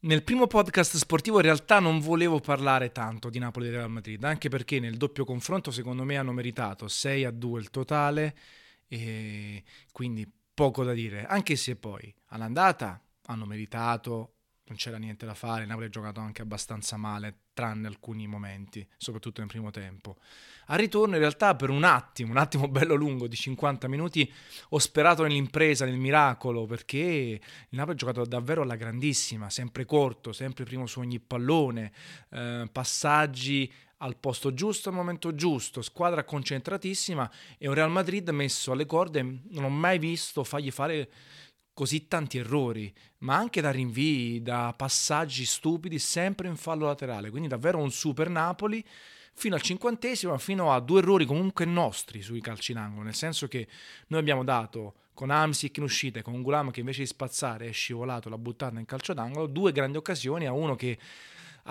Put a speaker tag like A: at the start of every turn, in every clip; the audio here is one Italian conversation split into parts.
A: Nel primo podcast sportivo in realtà non volevo parlare tanto di Napoli e Real Madrid, anche perché nel doppio confronto secondo me hanno meritato 6 a 2 il totale e quindi poco da dire, anche se poi all'andata hanno meritato non c'era niente da fare, Napoli ha giocato anche abbastanza male, tranne alcuni momenti, soprattutto nel primo tempo. Al ritorno in realtà per un attimo, un attimo bello lungo di 50 minuti, ho sperato nell'impresa, nel miracolo, perché il Napoli ha giocato davvero alla grandissima, sempre corto, sempre primo su ogni pallone, eh, passaggi al posto giusto al momento giusto, squadra concentratissima e un Real Madrid messo alle corde, non ho mai visto fargli fare così tanti errori, ma anche da rinvii, da passaggi stupidi, sempre in fallo laterale. Quindi davvero un super Napoli fino al cinquantesimo, fino a due errori comunque nostri sui calci d'angolo, nel senso che noi abbiamo dato con Amsic in uscita e con Gulam che invece di spazzare è scivolato, l'ha buttata in calcio d'angolo, due grandi occasioni a uno che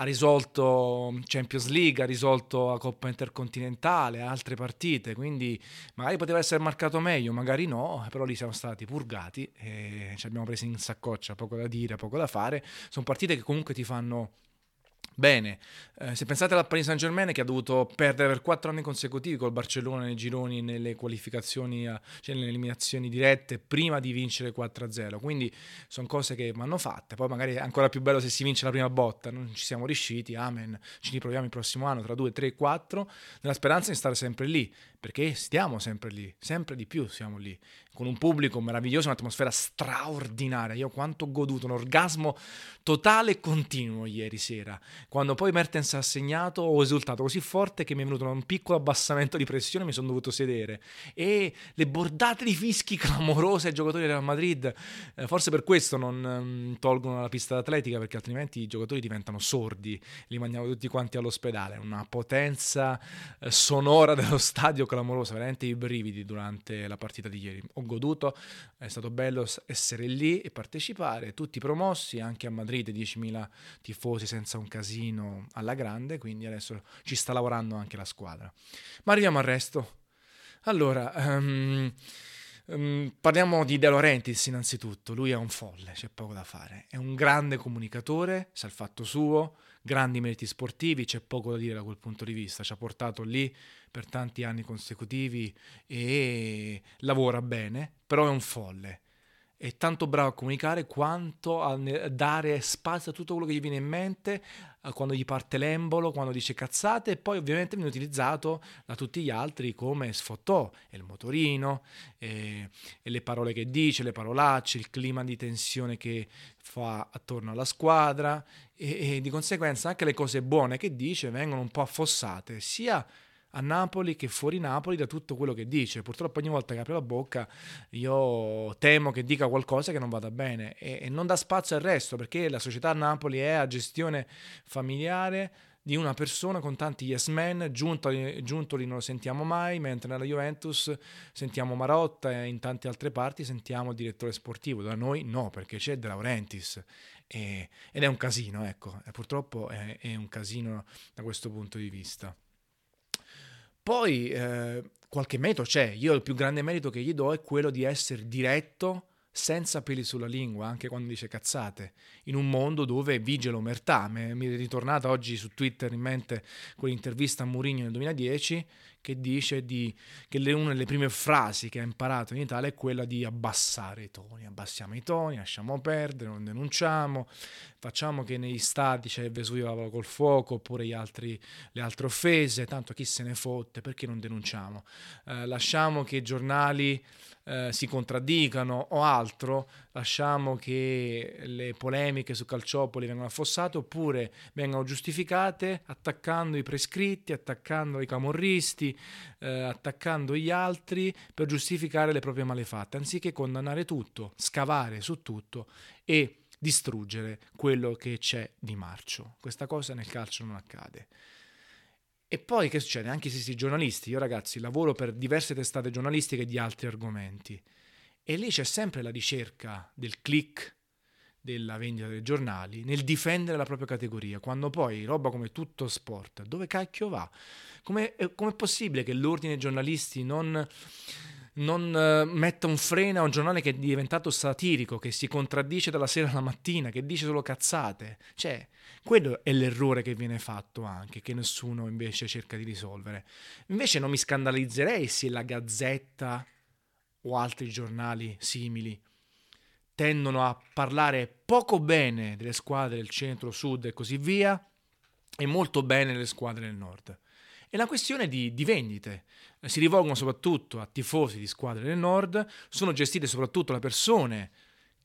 A: ha risolto Champions League, ha risolto la Coppa Intercontinentale, altre partite, quindi magari poteva essere marcato meglio, magari no, però lì siamo stati purgati e ci abbiamo preso in saccoccia, poco da dire, poco da fare. Sono partite che comunque ti fanno Bene, eh, se pensate alla Paris Saint Germain che ha dovuto perdere per quattro anni consecutivi col Barcellona nei gironi, nelle qualificazioni, cioè nelle eliminazioni dirette, prima di vincere 4-0, quindi sono cose che vanno fatte, poi magari è ancora più bello se si vince la prima botta, non ci siamo riusciti, amen, ci riproviamo il prossimo anno tra 2, 3, 4, nella speranza di stare sempre lì, perché stiamo sempre lì, sempre di più siamo lì, con un pubblico meraviglioso, un'atmosfera straordinaria. Io quanto ho goduto, un orgasmo totale e continuo ieri sera. Quando poi Mertens ha segnato ho esultato così forte che mi è venuto un piccolo abbassamento di pressione, mi sono dovuto sedere. E le bordate di fischi clamorose ai giocatori del Real Madrid, eh, forse per questo non um, tolgono la pista d'atletica, perché altrimenti i giocatori diventano sordi, li mandiamo tutti quanti all'ospedale. Una potenza eh, sonora dello stadio clamorosa, veramente i brividi durante la partita di ieri. Ho goduto, è stato bello essere lì e partecipare, tutti promossi, anche a Madrid 10.000 tifosi senza un casino alla grande, quindi adesso ci sta lavorando anche la squadra. Ma arriviamo al resto. Allora, um, um, parliamo di De Laurentiis innanzitutto, lui è un folle, c'è poco da fare, è un grande comunicatore, sa il fatto suo, grandi meriti sportivi, c'è poco da dire da quel punto di vista, ci ha portato lì per tanti anni consecutivi e lavora bene, però è un folle. È tanto bravo a comunicare quanto a dare spazio a tutto quello che gli viene in mente quando gli parte l'embolo, quando dice cazzate e poi ovviamente viene utilizzato da tutti gli altri come sfottò, è il motorino, e, e le parole che dice, le parolacce, il clima di tensione che fa attorno alla squadra e, e di conseguenza anche le cose buone che dice vengono un po' affossate sia a Napoli che fuori Napoli da tutto quello che dice. Purtroppo ogni volta che apre la bocca io temo che dica qualcosa che non vada bene e, e non dà spazio al resto perché la società a Napoli è a gestione familiare di una persona con tanti yes men, Giuntoli, non lo sentiamo mai, mentre nella Juventus sentiamo Marotta e in tante altre parti sentiamo il direttore sportivo, da noi no, perché c'è De Laurentiis ed è un casino, ecco, e purtroppo è, è un casino da questo punto di vista. Poi eh, qualche merito c'è, io il più grande merito che gli do è quello di essere diretto senza peli sulla lingua, anche quando dice cazzate, in un mondo dove vige l'omertà. Mi è ritornata oggi su Twitter in mente quell'intervista a Mourinho nel 2010 che dice di, che le, una delle prime frasi che ha imparato in Italia è quella di abbassare i toni, abbassiamo i toni, lasciamo perdere, non denunciamo, facciamo che negli stati c'è il Vesuvio lavora col fuoco oppure altri, le altre offese, tanto chi se ne fotte, perché non denunciamo? Eh, lasciamo che i giornali eh, si contraddicano o altro, lasciamo che le polemiche su Calciopoli vengano affossate oppure vengano giustificate attaccando i prescritti, attaccando i camorristi, eh, attaccando gli altri per giustificare le proprie malefatte, anziché condannare tutto, scavare su tutto e distruggere quello che c'è di marcio. Questa cosa nel calcio non accade. E poi che succede? Anche se si giornalisti, io ragazzi lavoro per diverse testate giornalistiche di altri argomenti e lì c'è sempre la ricerca del click, della vendita dei giornali, nel difendere la propria categoria, quando poi roba come tutto sport, dove cacchio va? Come è possibile che l'ordine giornalisti non non uh, metta un freno a un giornale che è diventato satirico, che si contraddice dalla sera alla mattina, che dice solo cazzate. Cioè, quello è l'errore che viene fatto anche, che nessuno invece cerca di risolvere. Invece non mi scandalizzerei se la Gazzetta o altri giornali simili tendono a parlare poco bene delle squadre del centro, sud e così via, e molto bene delle squadre del nord. È una questione di, di, vendite. Si rivolgono soprattutto a tifosi di squadre del nord, sono gestite soprattutto da persone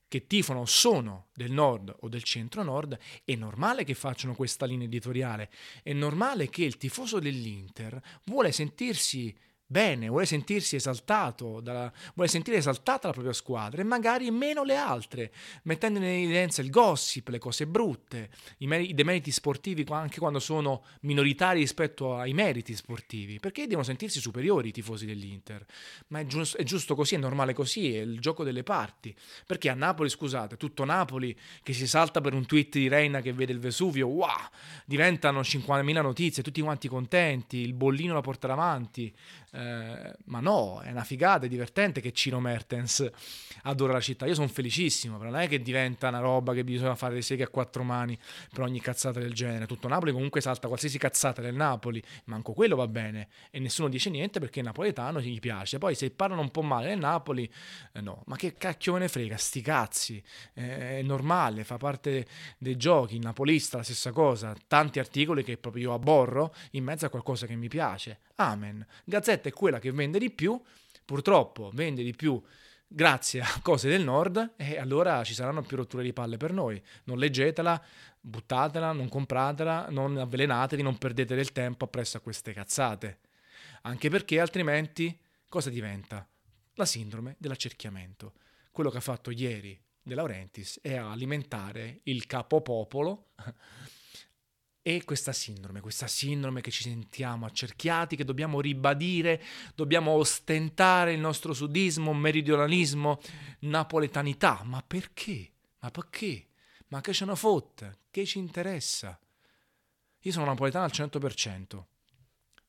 A: che tifano sono del nord o del centro-nord, è normale che facciano questa linea editoriale. È normale che il tifoso dell'Inter vuole sentirsi bene, vuole sentirsi esaltato, dalla, vuole sentire esaltata la propria squadra e magari meno le altre, mettendo in evidenza il gossip, le cose brutte, i, mer- i demeriti sportivi anche quando sono minoritari rispetto ai meriti sportivi, perché devono sentirsi superiori i tifosi dell'Inter. Ma è, giusto, è giusto così, è normale così, è il gioco delle parti. Perché a Napoli, scusate, tutto Napoli che si salta per un tweet di Reina che vede il Vesuvio, wow, diventano 50.000 notizie, tutti quanti contenti, il bollino la porta avanti. Eh, ma no, è una figata, è divertente che Cino Mertens adora la città. Io sono felicissimo, però non è che diventa una roba che bisogna fare le seghe a quattro mani per ogni cazzata del genere. Tutto Napoli comunque salta qualsiasi cazzata del Napoli, manco quello va bene e nessuno dice niente perché il napoletano gli piace. Poi se parlano un po' male del Napoli, eh, no, ma che cacchio me ne frega, sti cazzi, eh, è normale, fa parte dei giochi. Il napolista la stessa cosa, tanti articoli che proprio io abborro in mezzo a qualcosa che mi piace. Amen. Gazzetta è quella che vende di più, purtroppo vende di più grazie a cose del nord e allora ci saranno più rotture di palle per noi. Non leggetela, buttatela, non compratela, non avvelenatevi, non perdete del tempo appresso a queste cazzate. Anche perché altrimenti cosa diventa? La sindrome dell'accerchiamento. Quello che ha fatto ieri De Laurentiis è alimentare il capopopolo e questa sindrome, questa sindrome che ci sentiamo accerchiati, che dobbiamo ribadire, dobbiamo ostentare il nostro sudismo, meridionalismo, napoletanità. Ma perché? Ma perché? Ma che ce ne fotte? Che ci interessa? Io sono napoletano al 100%.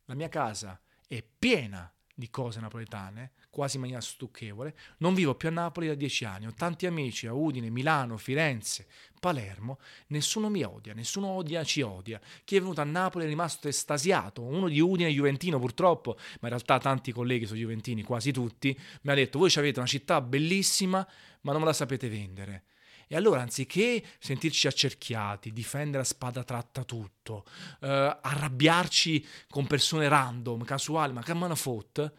A: La mia casa è piena di cose napoletane, quasi in maniera stucchevole. Non vivo più a Napoli da dieci anni, ho tanti amici a Udine, Milano, Firenze, Palermo. Nessuno mi odia, nessuno odia, ci odia. Chi è venuto a Napoli è rimasto estasiato. Uno di Udine, Juventino purtroppo, ma in realtà tanti colleghi sono Juventini, quasi tutti, mi ha detto voi avete una città bellissima, ma non me la sapete vendere. E allora, anziché sentirci accerchiati, difendere a spada tratta tutto, eh, arrabbiarci con persone random, casuali, ma che fotte,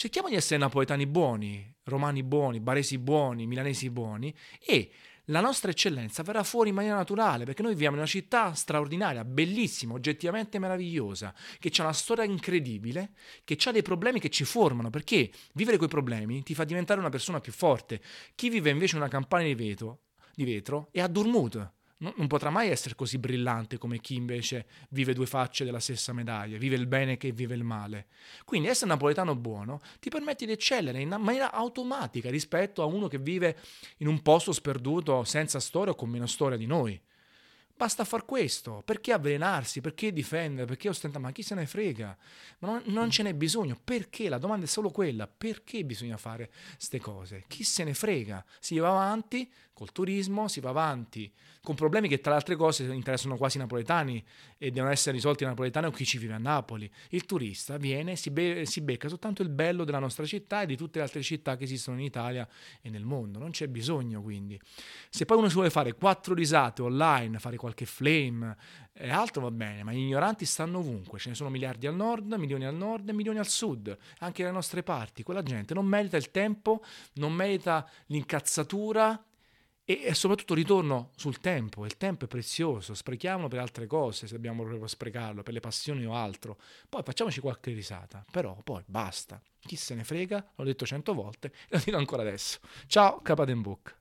A: cerchiamo di essere napoletani buoni, romani buoni, baresi buoni, milanesi buoni e la nostra eccellenza verrà fuori in maniera naturale perché noi viviamo in una città straordinaria, bellissima, oggettivamente meravigliosa, che ha una storia incredibile, che ha dei problemi che ci formano perché vivere quei problemi ti fa diventare una persona più forte. Chi vive invece in una campagna di vetro, di vetro è addurmuto non potrà mai essere così brillante come chi invece vive due facce della stessa medaglia, vive il bene che vive il male. Quindi essere napoletano buono ti permette di eccellere in maniera automatica rispetto a uno che vive in un posto sperduto senza storia o con meno storia di noi. Basta far questo, perché avvelenarsi, perché difendere, perché ostentare, ma chi se ne frega? Ma non, non ce n'è bisogno, perché? La domanda è solo quella, perché bisogna fare queste cose? Chi se ne frega? Si va avanti col turismo, si va avanti con problemi che tra le altre cose interessano quasi i napoletani e devono essere risolti i napoletani o chi ci vive a Napoli. Il turista viene, si, be- si becca soltanto il bello della nostra città e di tutte le altre città che esistono in Italia e nel mondo, non c'è bisogno quindi. Se poi uno si vuole fare quattro risate online, fare qualche flame e altro va bene, ma gli ignoranti stanno ovunque, ce ne sono miliardi al nord, milioni al nord e milioni al sud, anche dalle nostre parti. Quella gente non merita il tempo, non merita l'incazzatura e, soprattutto ritorno sul tempo. Il tempo è prezioso, sprechiamolo per altre cose se dobbiamo proprio sprecarlo, per le passioni o altro. Poi facciamoci qualche risata, però poi basta. Chi se ne frega, l'ho detto cento volte e lo dico ancora adesso. Ciao, Capaden Book.